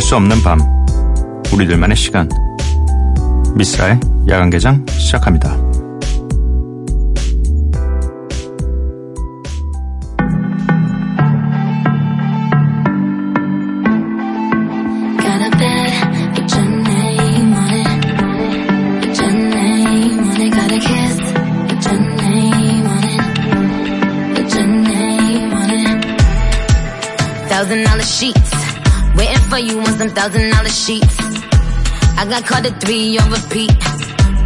잠들 수 없는 밤, 우리들만의 시간. 미스라의 야간개장 시작합니다. Thousand dollar sheets. Waiting for you on some thousand dollar sheets. I got caught at three on repeat.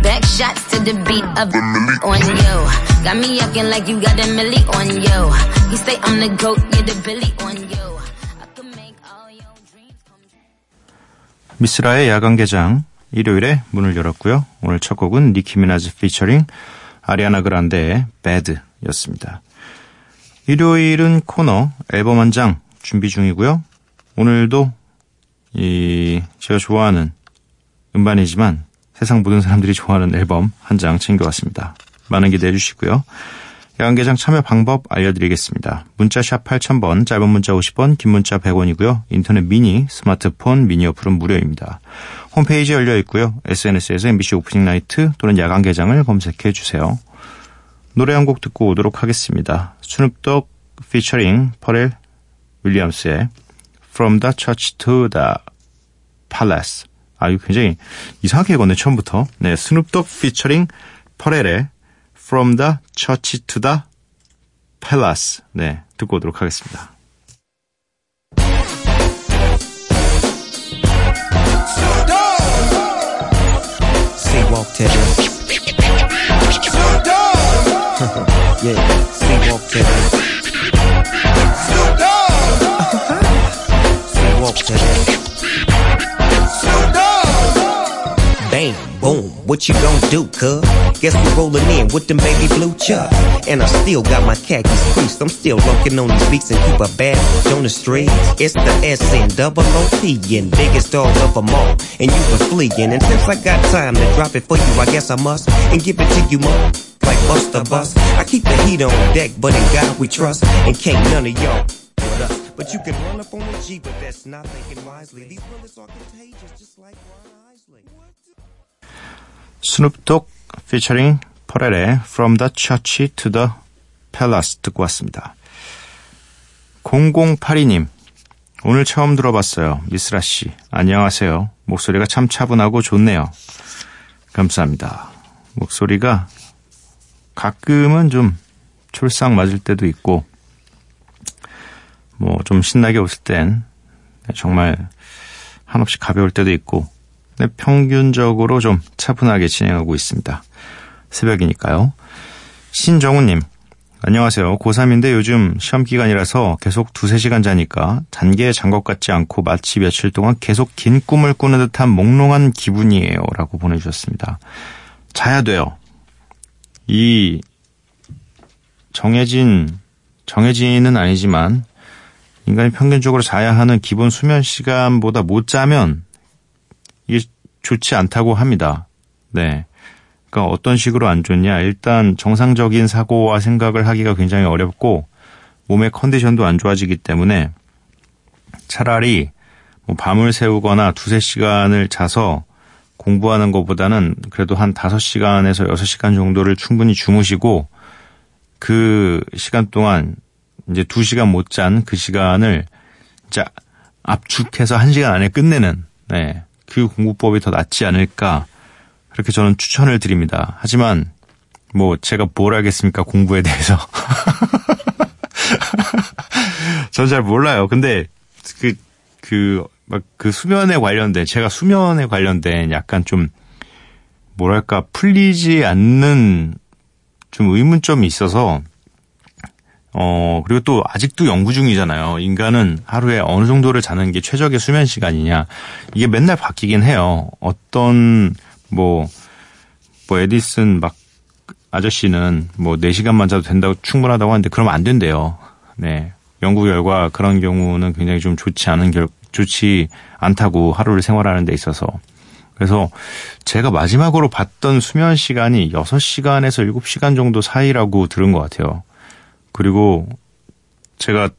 Back shots to the beat of the on you. Got me acting like you got a milli on you. You say I'm the goat, you're the Billy on you. I could make all your dreams come true. 미스라의 야간개장 일요일에 문을 열었고요. 오늘 첫 곡은 니키 미나즈 피처링 아리아나 그란데의 배드였습니다. 일요일은 코너 앨범 한 장 준비 중이고요. 오늘도 이 제가 좋아하는 음반이지만 세상 모든 사람들이 좋아하는 앨범 한 장 챙겨왔습니다. 많은 기대해 주시고요. 야간개장 참여 방법 알려드리겠습니다. 문자샵 8000번, 짧은 문자 50원, 긴 문자 100원이고요. 인터넷 미니, 스마트폰, 미니 어플은 무료입니다. 홈페이지 열려 있고요. SNS에서 MBC 오프닝 나이트 또는 야간개장을 검색해 주세요. 노래 한 곡 듣고 오도록 하겠습니다. 스눕독 피처링 퍼렐 윌리엄스의 From the Church to the Palace. 아, 이거 굉장히 이상하게 읽었네, 처음부터. 네, 스눕독 피처링 퍼렐의 From the Church to the Palace. 네, 듣고 오도록 하겠습니다. Walk Yeah, see what you gon' do, cuz? Guess we're rollin' in with them baby blue chucks. And I still got my khakis creased. I'm still lurking on these beats and keep a bad on the street. It's the SN double OP and biggest dog of them all. And you been fleeing. And since I got time to drop it for you, I guess I must. And give it to you more. Like Buster Bus. I keep the heat on deck, but in God we trust. And can't none of y'all. But you can run up on the G, but that's not thinking wisely. These bullets are contagious, just like Ron Isley. 스눕독 피처링 퍼렐의 From the Church to the Palace 듣고 왔습니다. 0082님, 오늘 처음 들어봤어요. 미스라 씨, 안녕하세요. 목소리가 참 차분하고 좋네요. 감사합니다. 목소리가 가끔은 좀 촐싹 맞을 때도 있고, 뭐 좀 신나게 웃을 땐 정말 한없이 가벼울 때도 있고, 근데 평균적으로 좀 차분하게 진행하고 있습니다. 새벽이니까요. 신정우님, 안녕하세요. 고3인데 요즘 시험 기간이라서 계속 두세 시간 자니까 단계에 잔 것 같지 않고 마치 며칠 동안 계속 긴 꿈을 꾸는 듯한 몽롱한 기분이에요. 라고 보내주셨습니다. 자야 돼요. 이 정해진, 정해진은 아니지만 인간이 평균적으로 자야 하는 기본 수면 시간보다 못 자면 좋지 않다고 합니다. 네. 그러니까 어떤 식으로 안 좋냐? 일단 정상적인 사고와 생각을 하기가 굉장히 어렵고 몸의 컨디션도 안 좋아지기 때문에 차라리 뭐 밤을 새우거나 두세 시간을 자서 공부하는 것보다는 그래도 한 다섯 시간에서 여섯 시간 정도를 충분히 주무시고 그 시간 동안 이제 두 시간 못 잔 그 시간을 진짜 압축해서 한 시간 안에 끝내는 네. 그 공부법이 더 낫지 않을까 그렇게 저는 추천을 드립니다. 하지만 뭐 제가 뭘 알겠습니까 공부에 대해서 전잘 몰라요. 근데 그 그막그 수면에 관련된 제가 수면에 관련된 약간 좀 뭐랄까 풀리지 않는 좀 의문점이 있어서 어, 그리고 또 아직도 연구 중이잖아요. 인간은 하루에 어느 정도를 자는 게 최적의 수면 시간이냐. 이게 맨날 바뀌긴 해요. 어떤, 뭐, 뭐, 에디슨 막, 아저씨는 뭐, 4시간만 자도 된다고 충분하다고 하는데, 그러면 안 된대요. 네. 연구 결과 그런 경우는 굉장히 좀 좋지 않은 결, 좋지 않다고 하루를 생활하는 데 있어서. 그래서 제가 마지막으로 봤던 수면 시간이 6시간에서 7시간 정도 사이라고 들은 것 같아요. 그리고 제가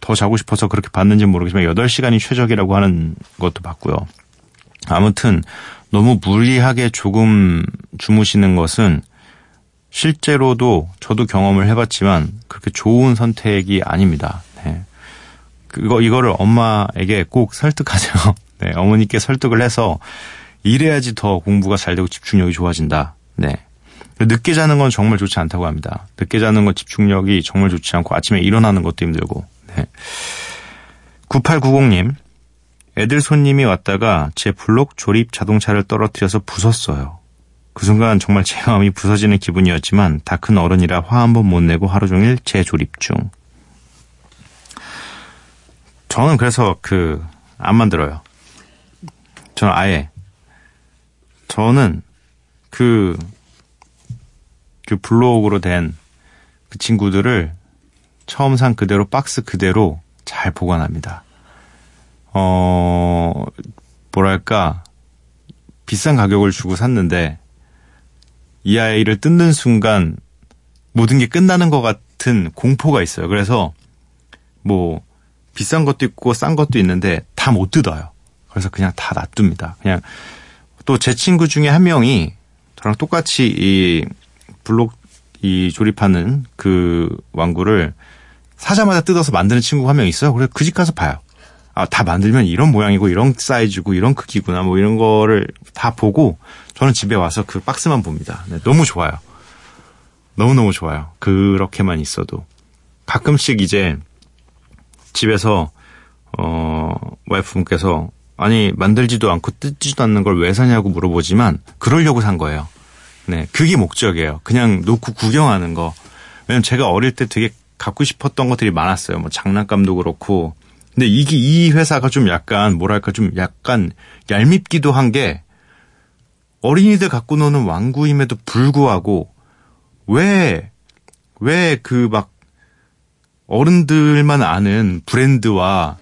더 자고 싶어서 그렇게 봤는지 모르겠지만 8시간이 최적이라고 하는 것도 봤고요. 아무튼 너무 무리하게 조금 주무시는 것은 실제로도 저도 경험을 해봤지만 그렇게 좋은 선택이 아닙니다. 네. 그거 이거를 엄마에게 꼭 설득하세요. 네, 어머니께 설득을 해서 이래야지 더 공부가 잘 되고 집중력이 좋아진다. 네. 늦게 자는 건 정말 좋지 않다고 합니다. 늦게 자는 건 집중력이 정말 좋지 않고 아침에 일어나는 것도 힘들고. 네. 9890님, 애들 손님이 왔다가 제 블록 조립 자동차를 떨어뜨려서 부쉈어요. 그 순간 정말 제 마음이 부서지는 기분이었지만 다 큰 어른이라 화 한 번 못 내고 하루 종일 재조립 중. 저는 그래서 그 안 만들어요. 저는 아예 저는 그, 그 블록으로 된 그 친구들을 처음 산 그대로 박스 그대로 잘 보관합니다. 어, 뭐랄까, 비싼 가격을 주고 샀는데, 이 아이를 뜯는 순간 모든 게 끝나는 것 같은 공포가 있어요. 그래서, 뭐, 비싼 것도 있고 싼 것도 있는데 다 못 뜯어요. 그래서 그냥 다 놔둡니다. 그냥 또 제 친구 중에 한 명이 저랑 똑같이 이 블록 이 조립하는 그 완구를 사자마자 뜯어서 만드는 친구가 한 명 있어요. 그래서 그 집 가서 봐요. 아, 다 만들면 이런 모양이고 이런 사이즈고 이런 크기구나 뭐 이런 거를 다 보고 저는 집에 와서 그 박스만 봅니다. 네, 너무 좋아요. 너무너무 좋아요. 그렇게만 있어도. 가끔씩 이제 집에서 어 와이프분께서 아니 만들지도 않고 뜯지도 않는 걸 왜 사냐고 물어보지만 그러려고 산 거예요. 네, 그게 목적이에요. 그냥 놓고 구경하는 거. 왜냐면 제가 어릴 때 되게 갖고 싶었던 것들이 많았어요. 뭐 장난감도 그렇고. 근데 이게 이 회사가 좀 약간 뭐랄까 좀 약간 얄밉기도 한 게 어린이들 갖고 노는 왕구임에도 불구하고 왜 왜 그 막 어른들만 아는 브랜드와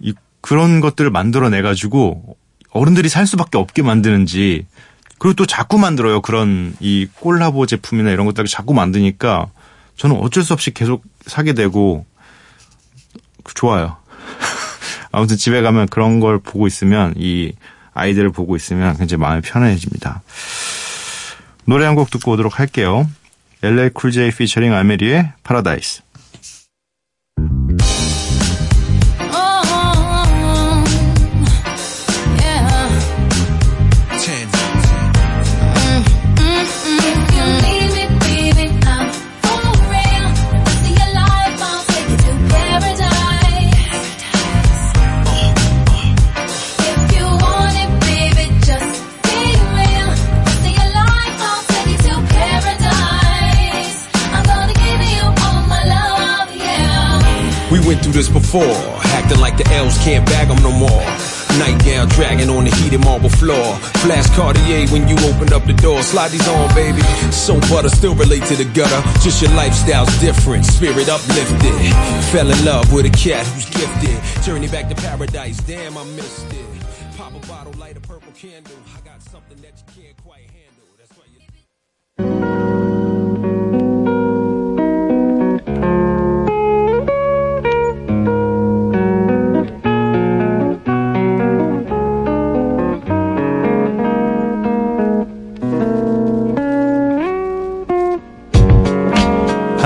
이 그런 것들을 만들어내 가지고 어른들이 살 수밖에 없게 만드는지 그리고 또 자꾸 만들어요. 그런 이 콜라보 제품이나 이런 것들을 자꾸 만드니까 저는 어쩔 수 없이 계속 사게 되고 좋아요. 아무튼 집에 가면 그런 걸 보고 있으면 이 아이들을 보고 있으면 굉장히 마음이 편해집니다. 노래 한 곡 듣고 오도록 할게요. LA 쿨제이 피처링 아메리의 파라다이스. This before, acting like the elves can't bag them no more. Nightgown dragging on the heated marble floor. Flash Cartier when you opened up the door. Slide these on, baby. So butter still relate to the gutter. Just your lifestyle's different. Spirit uplifted. Fell in love with a cat who's gifted. Journey back to paradise. Damn, I missed it. Pop a bottle, light a purple candle. I got something that you can't quite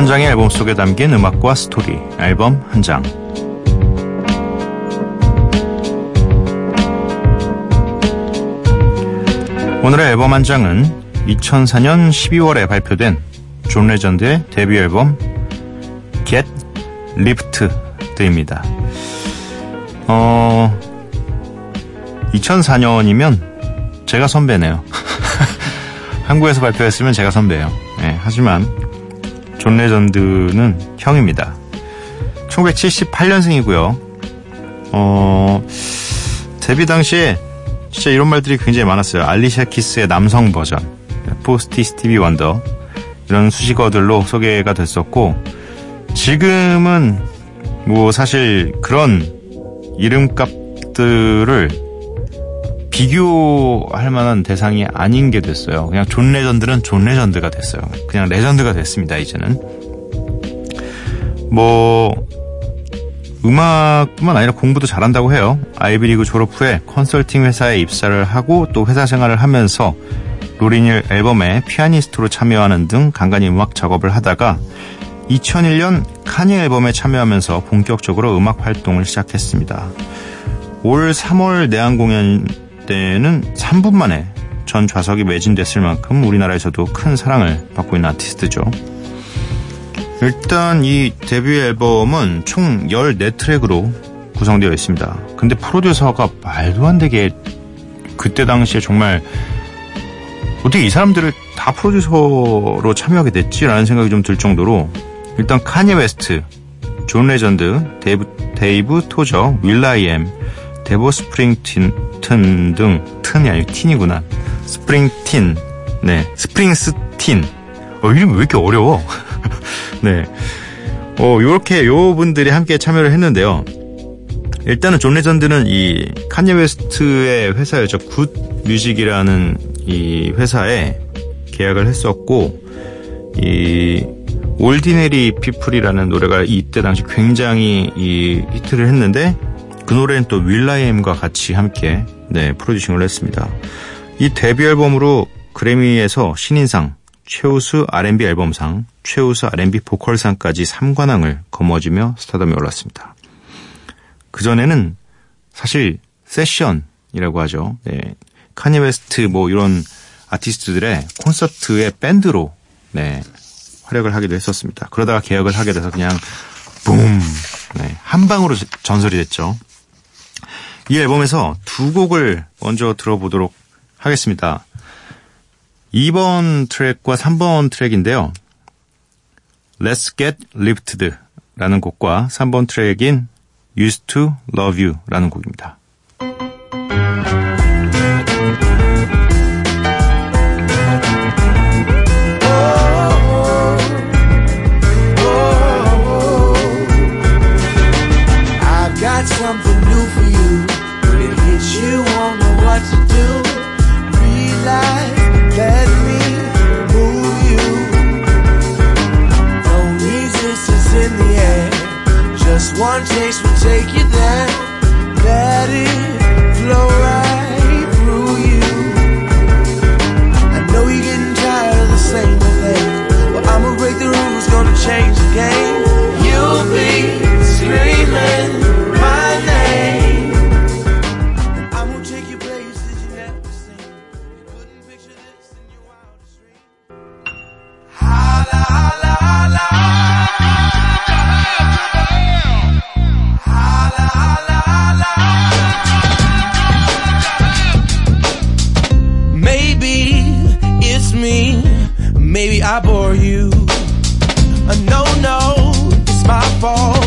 한 장의 앨범 속에 담긴 음악과 스토리, 앨범 한 장. 오늘의 앨범 한 장은 2004년 12월에 발표된 존 레전드의 데뷔 앨범 Get Lifted입니다. 어, 2004년이면 제가 선배네요. 한국에서 발표했으면 제가 선배예요. 네, 하지만 존 레전드는 형입니다. 1978년생이고요. 어, 데뷔 당시에 진짜 이런 말들이 굉장히 많았어요. 알리샤 키스의 남성 버전, post 스티비 원더 이런 수식어들로 소개가 됐었고 지금은 뭐 사실 그런 이름값들을 비교할 만한 대상이 아닌 게 됐어요. 그냥 존 레전드는 존 레전드가 됐어요. 그냥 legend가 됐습니다, 이제는. 뭐, 음악뿐만 아니라 공부도 잘한다고 해요. 아이비리그 졸업 후에 컨설팅 회사에 입사를 하고 또 회사 생활을 하면서 로린 힐 앨범에 피아니스트로 참여하는 등 간간히 음악 작업을 하다가 2001년 카니예 앨범에 참여하면서 본격적으로 음악 활동을 시작했습니다. 올 3월 내한 공연 때는 3분 만에 전 좌석이 매진됐을 만큼 우리나라에서도 큰 사랑을 받고 있는 아티스트죠. 일단 이 데뷔 앨범은 총 14트랙으로 구성되어 있습니다. 근데 프로듀서가 말도 안 되게 그때 당시에 정말 어떻게 이 사람들을 다 프로듀서로 참여하게 됐지라는 생각이 좀 들 정도로 일단 카니예 웨스트, 존 레전드, 데이브, 데이브 토저, will.i.am, 데보 스프링틴 등 튼이 아니고 틴이구나. 스프링틴, 네, 스프링스틴. 어, 이름이 왜 이렇게 어려워? 네. 어, 요렇게 요 분들이 함께 참여를 했는데요. 일단은 존 레전드는 이 칸예 웨스트의 회사였죠. GOOD Music이라는 이 회사에 계약을 했었고 이 Ordinary People이라는 노래가 이때 당시 굉장히 이 히트를 했는데 그 노래는 또 will.i.am과 같이 함께 네, 프로듀싱을 했습니다. 이 데뷔 앨범으로 그래미에서 신인상, 최우수 R&B 앨범상, 최우수 R&B 보컬상까지 3관왕을 거머쥐며 스타덤에 올랐습니다. 그전에는 사실 세션이라고 하죠. 네. 카니예 웨스트 뭐 이런 아티스트들의 콘서트의 밴드로 네, 활약을 하기도 했었습니다. 그러다가 계약을 하게 돼서 그냥 붐, 네, 한 방으로 전설이 됐죠. 이 앨범에서 두 곡을 먼저 들어보도록 하겠습니다. 2번 트랙과 3번 트랙인데요. Let's Get Lifted 라는 곡과 3번 트랙인 Used to Love You 라는 곡입니다. Just one taste will take you there. Let it flow right through you. I know you're getting tired of the same I'ma break the rules, gonna change the game. Maybe it's me, maybe I bore you. Uh, no, no, it's my fault,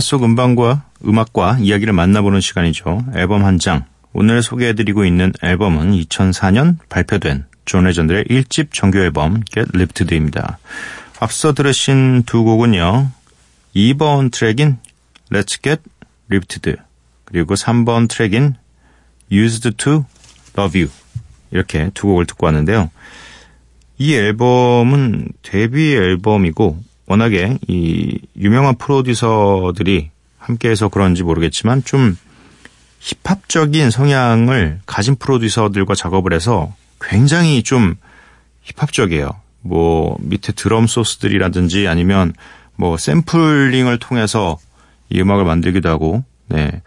음반 속 음반과 음악과 이야기를 만나보는 시간이죠. 앨범 한 장. 오늘 소개해드리고 있는 앨범은 2004년 발표된 존 레전드의 1집 정규 앨범 Get Lifted입니다. 앞서 들으신 두 곡은요. 2번 트랙인 Let's Get Lifted 그리고 3번 트랙인 Used to Love You 이렇게 두 곡을 듣고 왔는데요. 이 앨범은 데뷔 앨범이고 워낙에 이 유명한 프로듀서들이 함께해서 그런지 모르겠지만 좀 힙합적인 성향을 가진 프로듀서들과 작업을 해서 굉장히 좀 힙합적이에요. 뭐 밑에 드럼 소스들이라든지 아니면 뭐 샘플링을 통해서 이 음악을 만들기도 하고 네.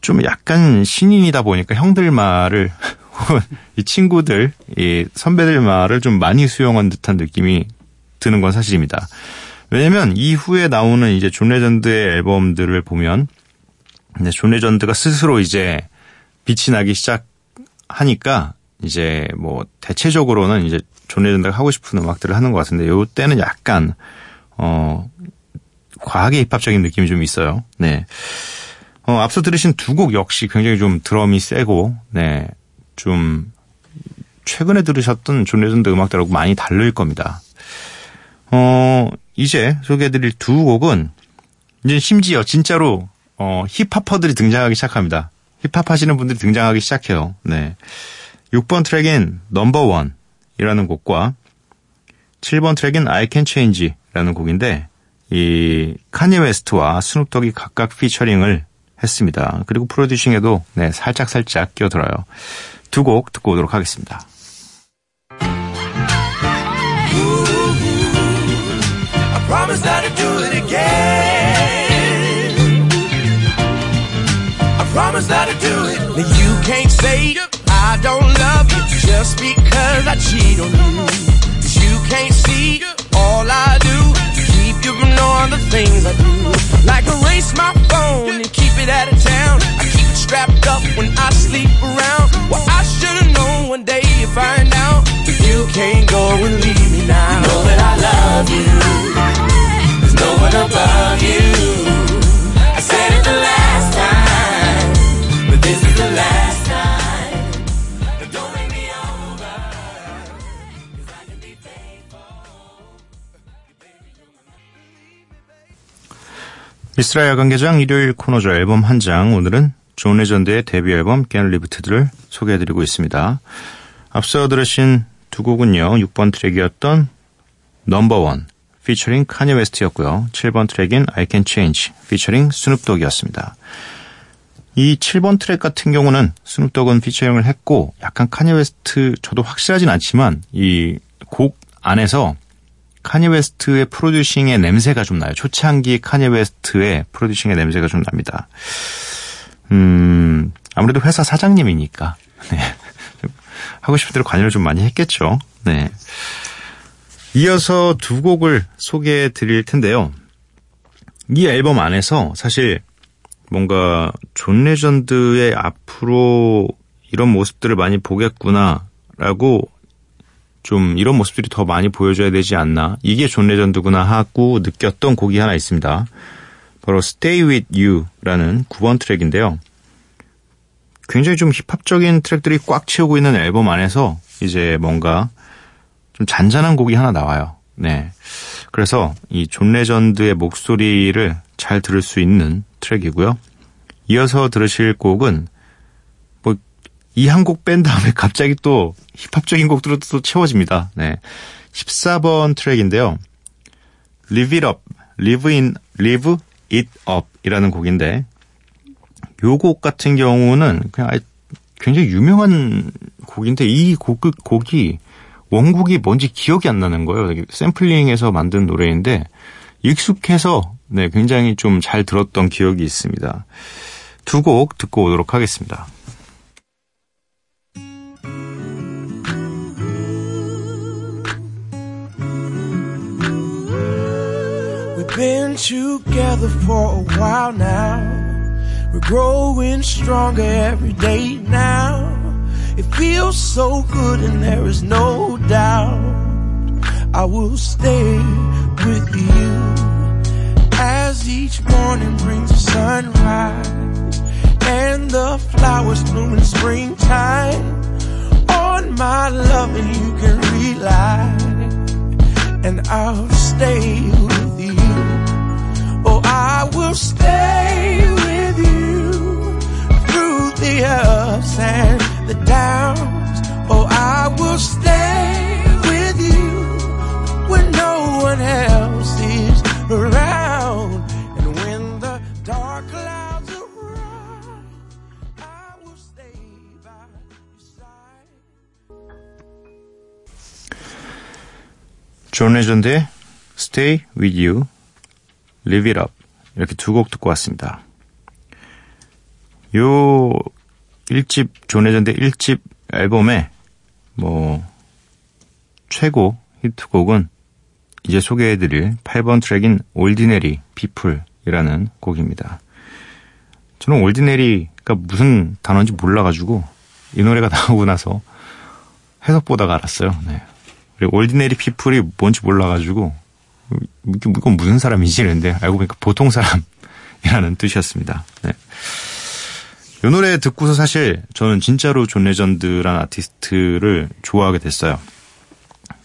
좀 약간 신인이다 보니까 형들 말을 혹은 이 친구들, 이 선배들 말을 좀 많이 수용한 듯한 느낌이 드는 건 사실입니다. 왜냐면 이후에 나오는 이제 존 레전드의 앨범들을 보면 네, 존 레전드가 스스로 이제 빛이 나기 시작하니까 이제 뭐 대체적으로는 이제 존 레전드가 하고 싶은 음악들을 하는 것 같은데 요 때는 약간 어 과하게 힙합적인 느낌이 좀 있어요. 네. 어, 앞서 들으신 두 곡 역시 굉장히 좀 드럼이 세고, 네. 좀, 최근에 들으셨던 존 레전드 음악들하고 많이 다를 겁니다. 어, 이제 소개해드릴 두 곡은, 이제 심지어 진짜로, 어, 힙합퍼들이 등장하기 시작합니다. 힙합 하시는 분들이 등장하기 시작해요. 네. 6번 트랙인 Number One이라는 곡과 7번 트랙인 I Can Change라는 곡인데, 이 카니예 웨스트와 스눕독이 각각 피처링을 했습니다. 그리고 프로듀싱에도 네, 살짝 살짝 끼어들어요. 두 곡 듣고 오도록 하겠습니다. Promise not to do it again. I promise not to do it. Now you can't say I don't love you just because I cheat on you. 'Cause you can't see all I do to keep you from knowing the things I do. Like erase my phone and keep it out of town. I keep it strapped up when I sleep around. Well, I should've known one day you find out. But you can't go and leave me now. You know that I love you. 미스라 야간개장 일요일 코너죠. 앨범 한 장. 오늘은 존 레전드의 데뷔 앨범 Get Lifted를 소개해드리고 있습니다. 앞서 들으신 두 곡은요. 6번 트랙이었던 Number One 피처링 카니 웨스트였고요. 7번 트랙인 I Can Change 피처링 스눕독이었습니다. 이 7번 트랙 같은 경우는 스눕독은 피처링을 했고 약간 카니 웨스트 저도 확실하진 않지만 이 곡 안에서 카니 웨스트의 프로듀싱의 냄새가 좀 나요. 초창기 카니 웨스트의 프로듀싱의 냄새가 좀 납니다. 음, 아무래도 회사 사장님이니까, 네. 좀 하고 싶은 대로 관여를 좀 많이 했겠죠. 네. 이어서 두 곡을 소개해 드릴 텐데요. 이 앨범 안에서 사실 뭔가 존 레전드의 앞으로 이런 모습들을 많이 보겠구나라고 좀 이런 모습들이 더 많이 보여줘야 되지 않나. 이게 존 레전드구나 하고 느꼈던 곡이 하나 있습니다. 바로 Stay With You라는 9번 트랙인데요. 굉장히 좀 힙합적인 트랙들이 꽉 채우고 있는 앨범 안에서 이제 뭔가 좀 잔잔한 곡이 하나 나와요. 네. 그래서 이 존 레전드의 목소리를 잘 들을 수 있는 트랙이고요. 이어서 들으실 곡은 뭐 이 한 곡 뺀 다음에 갑자기 또 힙합적인 곡들로 또 채워집니다. 네. 14번 트랙인데요. Live It Up, Live in Live It Up 이라는 곡인데 요 곡 같은 경우는 그냥 굉장히 유명한 곡인데 이 곡, 곡이 원곡이 뭔지 기억이 안 나는 거예요. 이게 샘플링해서 만든 노래인데 익숙해서 네, 굉장히 좀 잘 들었던 기억이 있습니다. 두 곡 듣고 오도록 하겠습니다. We've been together for a while now. We're growing stronger every day now. It feels so good and there is no doubt I will stay with you as each morning brings the sunrise and the flowers bloom in springtime. On my love and you can rely and I'll stay will stay with you through the ups and the downs. Oh, I will stay with you when no one else is around. And when the dark clouds around, I will stay by your side. 존 레전드의 Stay With You, Live It Up 이렇게 두 곡 듣고 왔습니다. 요 1집 존 레전드 1집 앨범의 뭐 최고 히트곡은 이제 소개해드릴 8번 트랙인 Ordinary People이라는 곡입니다. 저는 ordinary가 무슨 단어인지 몰라가지고 이 노래가 나오고 나서 해석 보다가 알았어요. 네. ordinary people이 뭔지 몰라가지고 이게 이건 무슨 사람이지 이랬는데 알고 보니까 보통 사람이라는 뜻이었습니다. 네. 이 노래 듣고서 사실 저는 진짜로 존 레전드란 아티스트를 좋아하게 됐어요.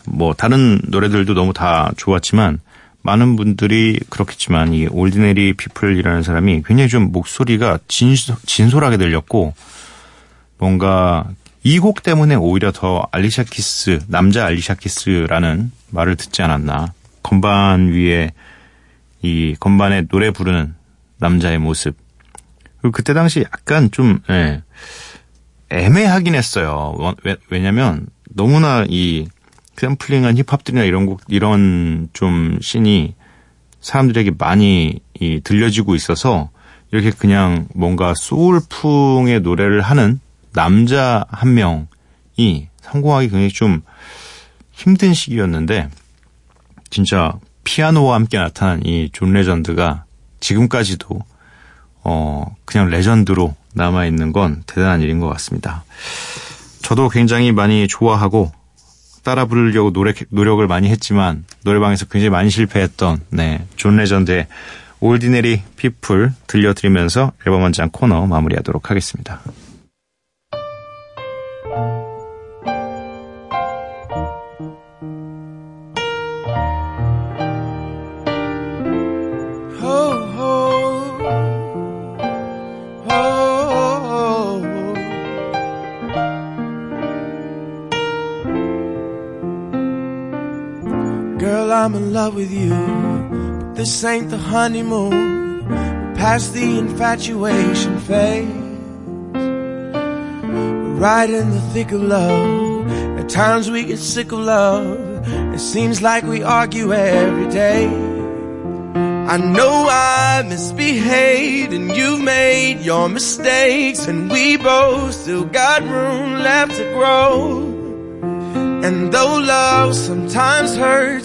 뭐 다른 노래들도 너무 다 좋았지만 많은 분들이 그렇겠지만 이 Ordinary People이라는 사람이 굉장히 좀 목소리가 진소, 진솔하게 들렸고 뭔가 이 곡 때문에 오히려 더 알리샤 키스 남자 알리샤 키스라는 말을 듣지 않았나 건반 위에 이 건반에 노래 부르는 남자의 모습. 그리고 그때 당시 약간 좀 예, 애매하긴 했어요. 왜, 왜냐면 너무나 이 샘플링한 힙합들이나 이런 곡 이런 좀 scene이 사람들에게 많이 이 들려지고 있어서 이렇게 그냥 뭔가 소울풍의 노래를 하는 남자 한 명이 성공하기 굉장히 좀 힘든 시기였는데 진짜 피아노와 함께 나타난 이 존 레전드가 지금까지도 어 그냥 레전드로 남아 있는 건 대단한 일인 것 같습니다. 저도 굉장히 많이 좋아하고 따라 부르려고 노력, 노력을 많이 했지만 노래방에서 굉장히 많이 실패했던 네, 존 레전드의 Ordinary People 들려드리면서 앨범 한 장 코너 마무리하도록 하겠습니다. Love with you. But this ain't the honeymoon. We're past the infatuation phase. We're right in the thick of love. At times we get sick of love. It seems like we argue every day. I know I misbehaved and you've made your mistakes and we both still got room left to grow. And though love sometimes hurts,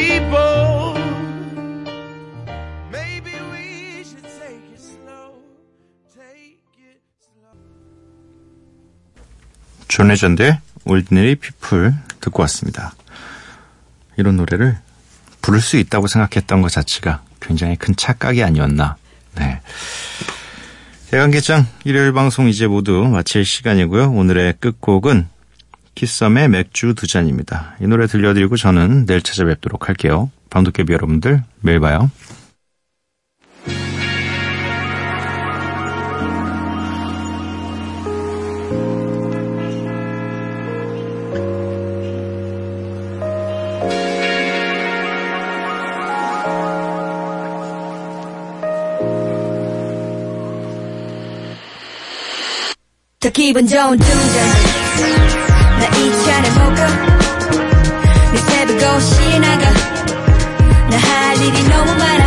존 레전드의 Ordinary People 듣고 왔습니다. 이런 노래를 부를 수 있다고 생각했던 것 자체가 굉장히 큰 착각이 아니었나. 네. 야간개장 일요일 방송 이제 모두 마칠 시간이고요. 오늘의 끝곡은 키썸의 맥주 두 잔입니다. 이 노래 들려드리고 저는 내일 찾아뵙도록 할게요. 방도깨비 여러분들 내일 봐요. 기분 좋은 두잔나이 잔에 먹어. 네 새벽 옷이 나가. 나 할 일이 너무 많아